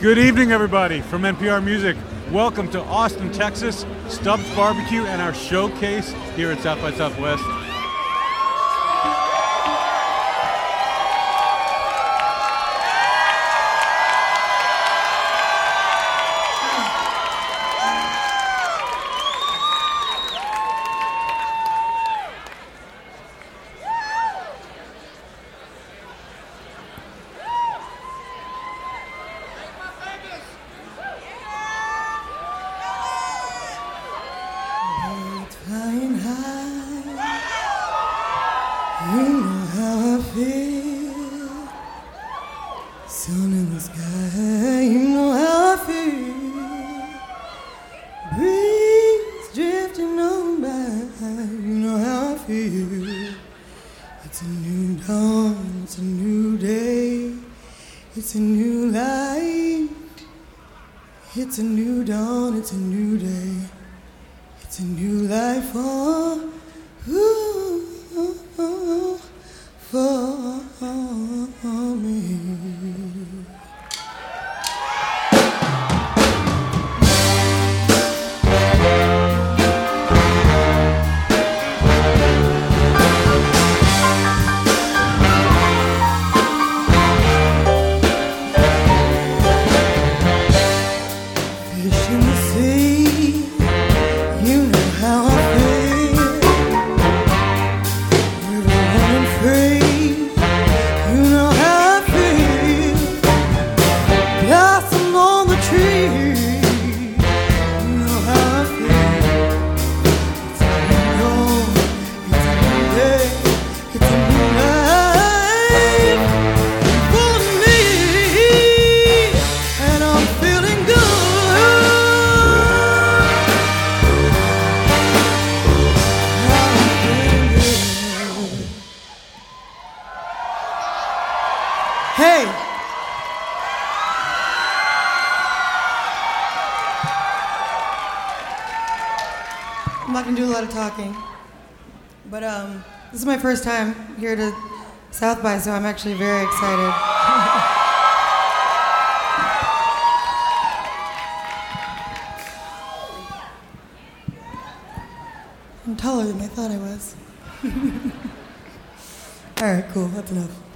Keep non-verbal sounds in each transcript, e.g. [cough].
Good evening, everybody, from NPR Music. Welcome to Austin, Texas, Stubbs Barbecue, and our showcase here at South by Southwest. first time here to South by, so I'm actually very excited. I'm taller than I thought I was. [laughs] All right, cool. That's enough.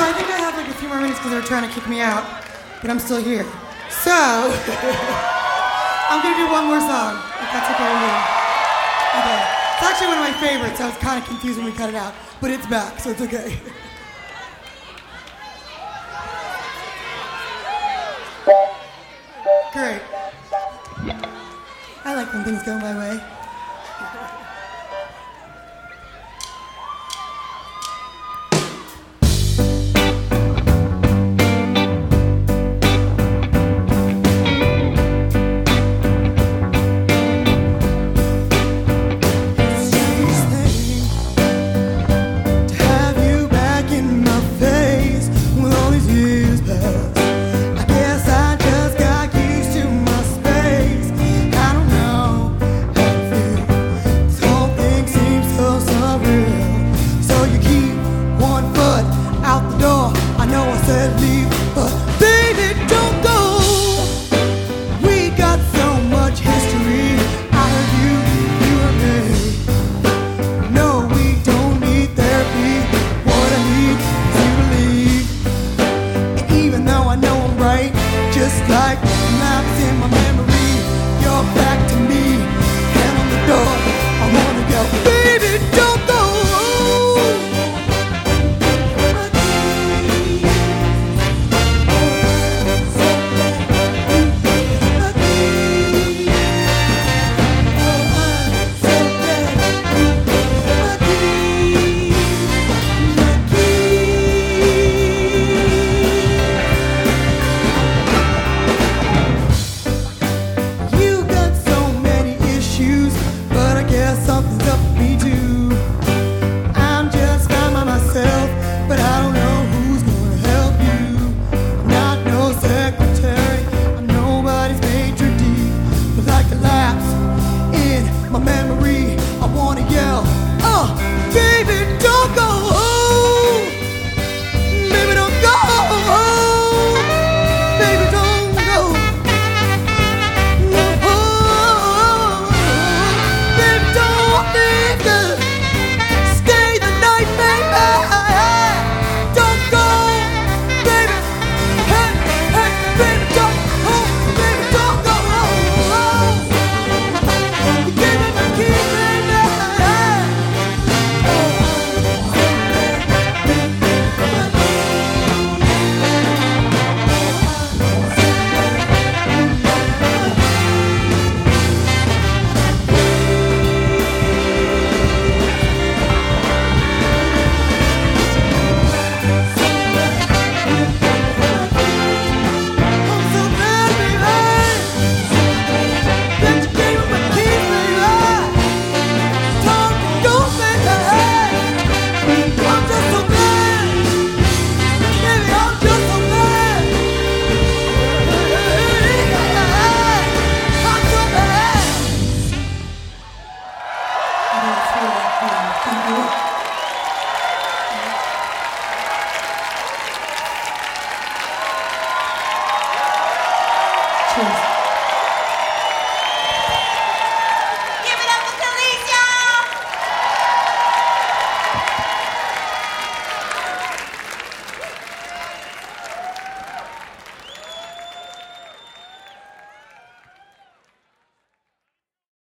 So I think I have like a few more minutes because they're trying to kick me out, but I'm still here. So [laughs] I'm gonna do one more song, if that's okay with you. Okay. It's actually one of my favorites, so I was kind of confused when we cut it out, but it's back, so it's okay. [laughs] Great. I like when things go my way.